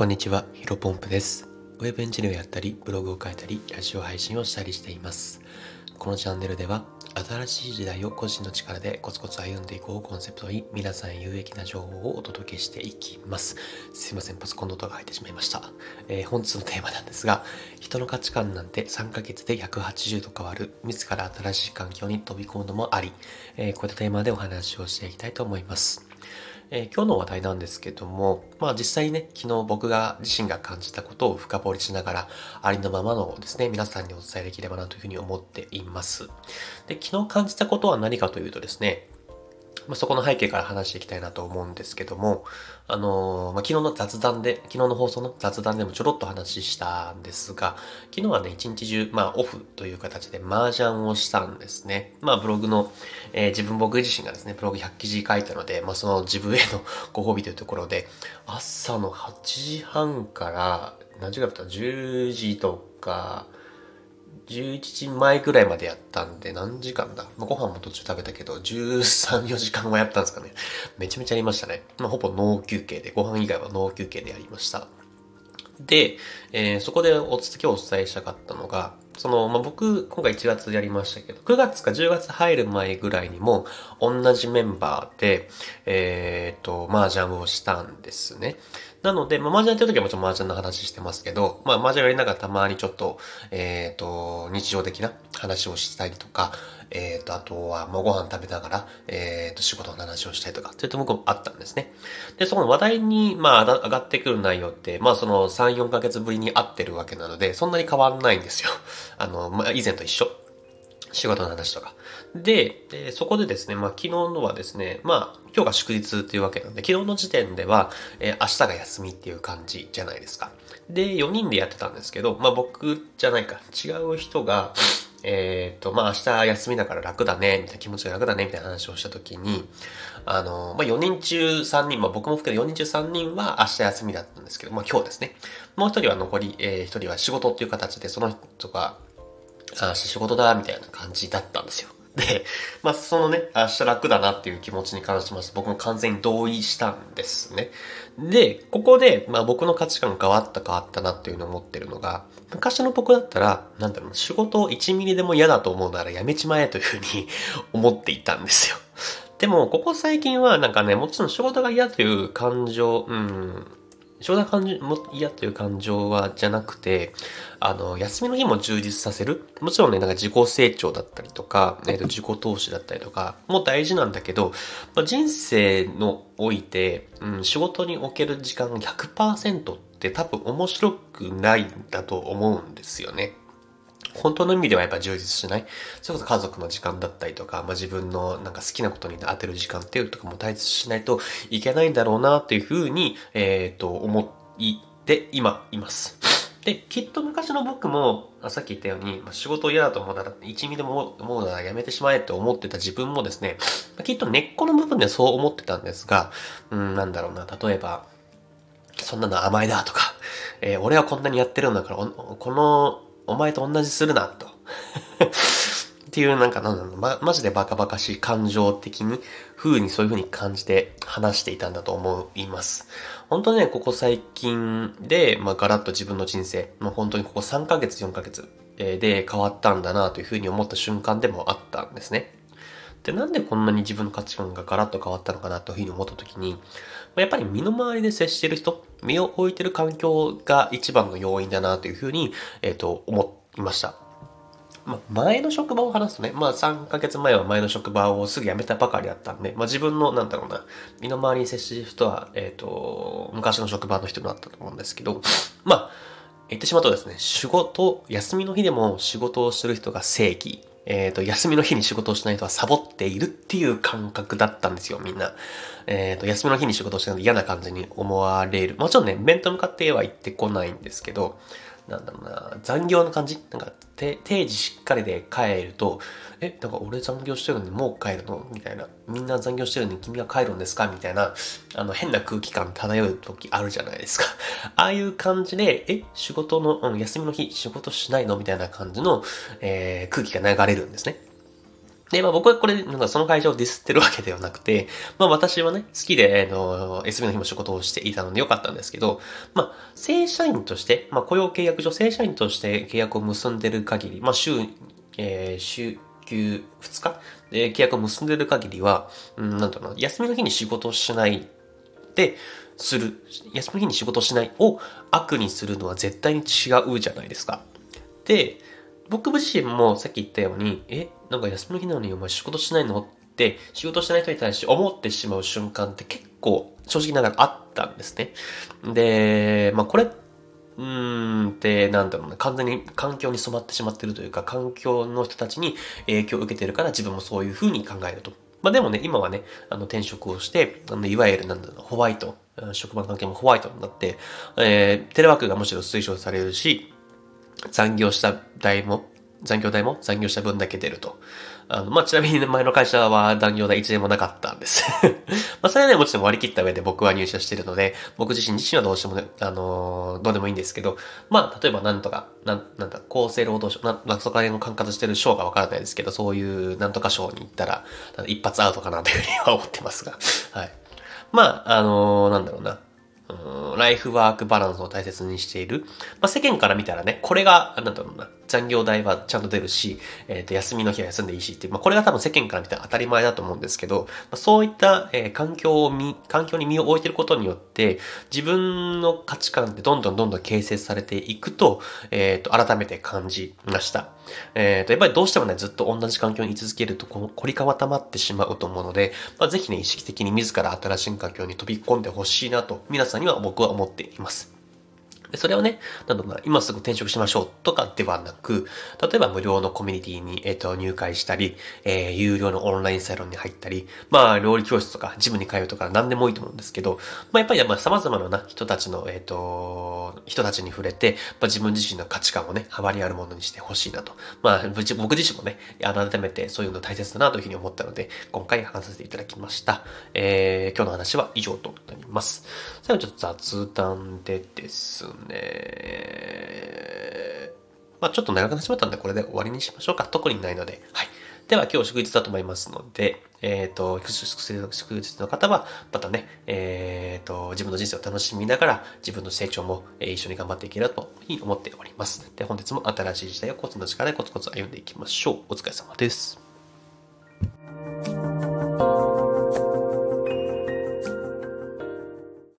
こんにちは、ヒロポンプです。ウェブエンジニアをやったり、ブログを書いたり、ラジオ配信をしたりしています。このチャンネルでは、新しい時代を個人の力でコツコツ歩んでいこうコンセプトに皆さんへ有益な情報をお届けしていきます。すいません、パソコンの音が入ってしまいました。えー本日のテーマなんですが、人の価値観なんて3ヶ月で180度変わる、自ら新しい環境に飛び込むのもあり、えーこういったテーマでお話をしていきたいと思います。えー今日の話題なんですけども、まあ実際にね、昨日僕が自身が感じたことを深掘りしながら、ありのままのですね、皆さんにお伝えできればなというふうに思っています。で、昨昨日感じたことは何かというとですね、まあ、そこの背景から話していきたいなと思うんですけども、あのーまあ、昨日の雑談で、昨日の放送の雑談でもちょろっと話したんですが、昨日はね、一日中、まあ、オフという形で麻雀をしたんですね。まあ、ブログの、えー自分僕自身がですね、ブログ100記事書いたので、まあ、その自分へのご褒美というところで、朝の8時半から、何時間だった ?10 時とか、11時前ぐらいまでやったんで、何時間だ、まあ、ご飯も途中食べたけど、13、4時間はやったんですかね。めちゃめちゃやりましたね。まあ、ほぼ脳休憩で、ご飯以外は脳休憩でやりました。で、えーそこでお続きをお伝えしたかったのが、その、まあ、僕、今回1月やりましたけど、9月か10月入る前ぐらいにも、同じメンバーで、えっ、と、麻雀をしたんですね。なので、まあ、麻雀やってる時はもちろん麻雀の話してますけど、まあ、麻雀やりながらたまにちょっと、えっ、と、日常的な話をしたりとか、えっ、と、あとは、もうご飯食べながら、えっ、と、仕事の話をしたりとか、そういった僕もあったんですね。で、その話題に、まあ、上がってくる内容って、まあ、その3、4ヶ月ぶりに会ってるわけなので、そんなに変わんないんですよ。あの、まあ、以前と一緒。仕事の話とか。で、えそこでですね、まあ、昨日のはですね、まあ、今日が祝日というわけなんで、昨日の時点では、えー明日が休みっていう感じじゃないですか。で、4人でやってたんですけど、まあ、僕じゃないか、違う人が、えっ、と、まあ、明日休みだから楽だね、みたいな気持ちが楽だね、みたいな話をしたときに、あの、まあ、4人中3人、まあ、僕も含め4人中3人は明日休みだったんですけど、まあ、今日ですね。もう1人は残り、え1人は仕事っていう形で、その人が、あ明日仕事だ、みたいな感じだったんですよ。で、まあ、そのね、明日楽だなっていう気持ちに関しまして、僕も完全に同意したんですね。で、ここで、まあ、僕の価値観変わった変わったなっていうのを思ってるのが、昔の僕だったら、なんだろう、仕事を1ミリでも嫌だと思うならやめちまえというふうに 思っていたんですよ。でも、ここ最近はなんかね、もちろん仕事が嫌という感情、うん、正直な感じも嫌という感情は、じゃなくて、あの、休みの日も充実させる。もちろんね、なんか自己成長だったりとか、えっ、と、自己投資だったりとか、も大事なんだけど、まあ、人生のおいて、うん、仕事における時間100%って多分面白くないんだと思うんですよね。本当の意味ではやっぱ充実しない？それこそ家族の時間だったりとか、まあ、自分のなんか好きなことに当てる時間っていうとかも大切しないといけないんだろうなっていうふうに、えっ、と、思って今います。で、きっと昔の僕も、さっき言ったように、まあ仕事嫌だと思うなら、1ミリでも思うならやめてしまえって思ってた自分もですね、まあきっと根っこの部分でそう思ってたんですが、うん、なんだろうな、例えば、そんなの甘えだとか、えー俺はこんなにやってるんだから、この、お前と同じするな、と。っていうなんかなんだろう、ま、マジでバカバカしい感情的に、風にそういう風に感じて話していたんだと思います。本当ね、ここ最近で、まあ、ガラッと自分の人生、まあ、本当にここ3ヶ月、4ヶ月で変わったんだなという風に思った瞬間でもあったんですね。で、なんでこんなに自分の価値観がガラッと変わったのかなというふうに思った時に、やっぱり身の回りで接してる人、身を置いてる環境が一番の要因だなというふうに、えっ、と、思いました。ま、前の職場を話すとね、まあ3ヶ月前は前の職場をすぐ辞めたばかりだったんで、まあ自分の、なんだろうな、身の回りに接してる人は、えっ、と、昔の職場の人だったと思うんですけど、まあ、言ってしまうとですね、仕事、休みの日でも仕事をする人が正義。えっ、と、休みの日に仕事をしない人はサボっているっていう感覚だったんですよ、みんな。えっ、と、休みの日に仕事をしないと嫌な感じに思われる。もちろんね、面と向かっては行ってこないんですけど、なんだろうな、残業の感じ？なんか、定時しっかりで帰ると、え、だから俺残業してるのにもう帰るの？みたいな。みんな残業してるのに君は帰るんですか？みたいな、あの、変な空気感漂う時あるじゃないですか。ああいう感じで、え、仕事の、うん、休みの日仕事しないの？みたいな感じの、えー空気が流れるんですね。で、まあ僕はこれ、なんかその会社をディスってるわけではなくて、まあ私はね、好きで、あの、休みの日も仕事をしていたのでよかったんですけど、まあ正社員として、まあ雇用契約上正社員として契約を結んでる限り、まあ週、えー、週休2日？で契約を結んでる限りは、うん、なんだろうな、休みの日に仕事をしないで、する、休みの日に仕事をしないを悪にするのは絶対に違うじゃないですか。で、僕自身もさっき言ったように、え、なんか休みの日なのにお前仕事しないの？って仕事してない人に対して思ってしまう瞬間って結構正直ながらあったんですね。で、まあこれ、うーんってなんだろうな、完全に環境に染まってしまってるというか、環境の人たちに影響を受けてるから自分もそういう風に考えると。まあでもね、今はね、あの転職をして、あのいわゆるなんだろう、ホワイト、職場の関係もホワイトになって、えー、テレワークがむしろ推奨されるし、残業した代も、残業代も残業した分だけ出ると。あの、まあ、ちなみに前の会社は残業代1年もなかったんです まあ、それはね、もちろん割り切った上で僕は入社してるので、僕自身自身はどうしてもね、あのー、どうでもいいんですけど、まあ、例えばなんとか、なん、なんだ、厚生労働省、な、そこら辺を管轄してる省がわからないですけど、そういうなんとか省に行ったら、一発アウトかなというふうには思ってますが、はい。まあ、あのー、なんだろうな。ライフワークバランスを大切にしている。まあ、世間から見たらね、これが、なんだろうな、残業代はちゃんと出るし、えっ、ー、と、休みの日は休んでいいしっていう、まあ、これが多分世間から見たら当たり前だと思うんですけど、まあ、そういった、えー、環境を見、環境に身を置いてることによって、自分の価値観ってどんどんどんどん形成されていくと、えっ、ー、と、改めて感じました。えっ、と、やっぱりどうしてもね、ずっと同じ環境に居続けると、この凝り固まってしまうと思うので、まあ、ぜひね、意識的に自ら新しい環境に飛び込んでほしいなと、皆さんには僕は思っています。でそれをね、なんだろうな、今すぐ転職しましょうとかではなく、例えば無料のコミュニティに、えっ、ー、と、入会したり、えー、有料のオンラインサロンに入ったり、まあ、料理教室とか、ジムに通うとか、何でもいいと思うんですけど、まあ、やっぱり、まあ、様々なな人たちの、えっ、ー、と、人たちに触れて、まあ、自分自身の価値観をね、幅にあるものにしてほしいなと。まあ、僕自身もね、改めてそういうの大切だなというふうに思ったので、今回話させていただきました。えー、今日の話は以上となります。最後ちょっと雑談でですね、ねまあちょっと長くなってしまったんで、これで終わりにしましょうか。特にないので。はい。では今日祝日だと思いますので、えっ、ー、と、祝日の方は、またね、えっ、ー、と、自分の人生を楽しみながら、自分の成長も、一緒に頑張っていければと思っております。で、本日も新しい時代をコツの力でコツコツ歩んでいきましょう。お疲れ様です。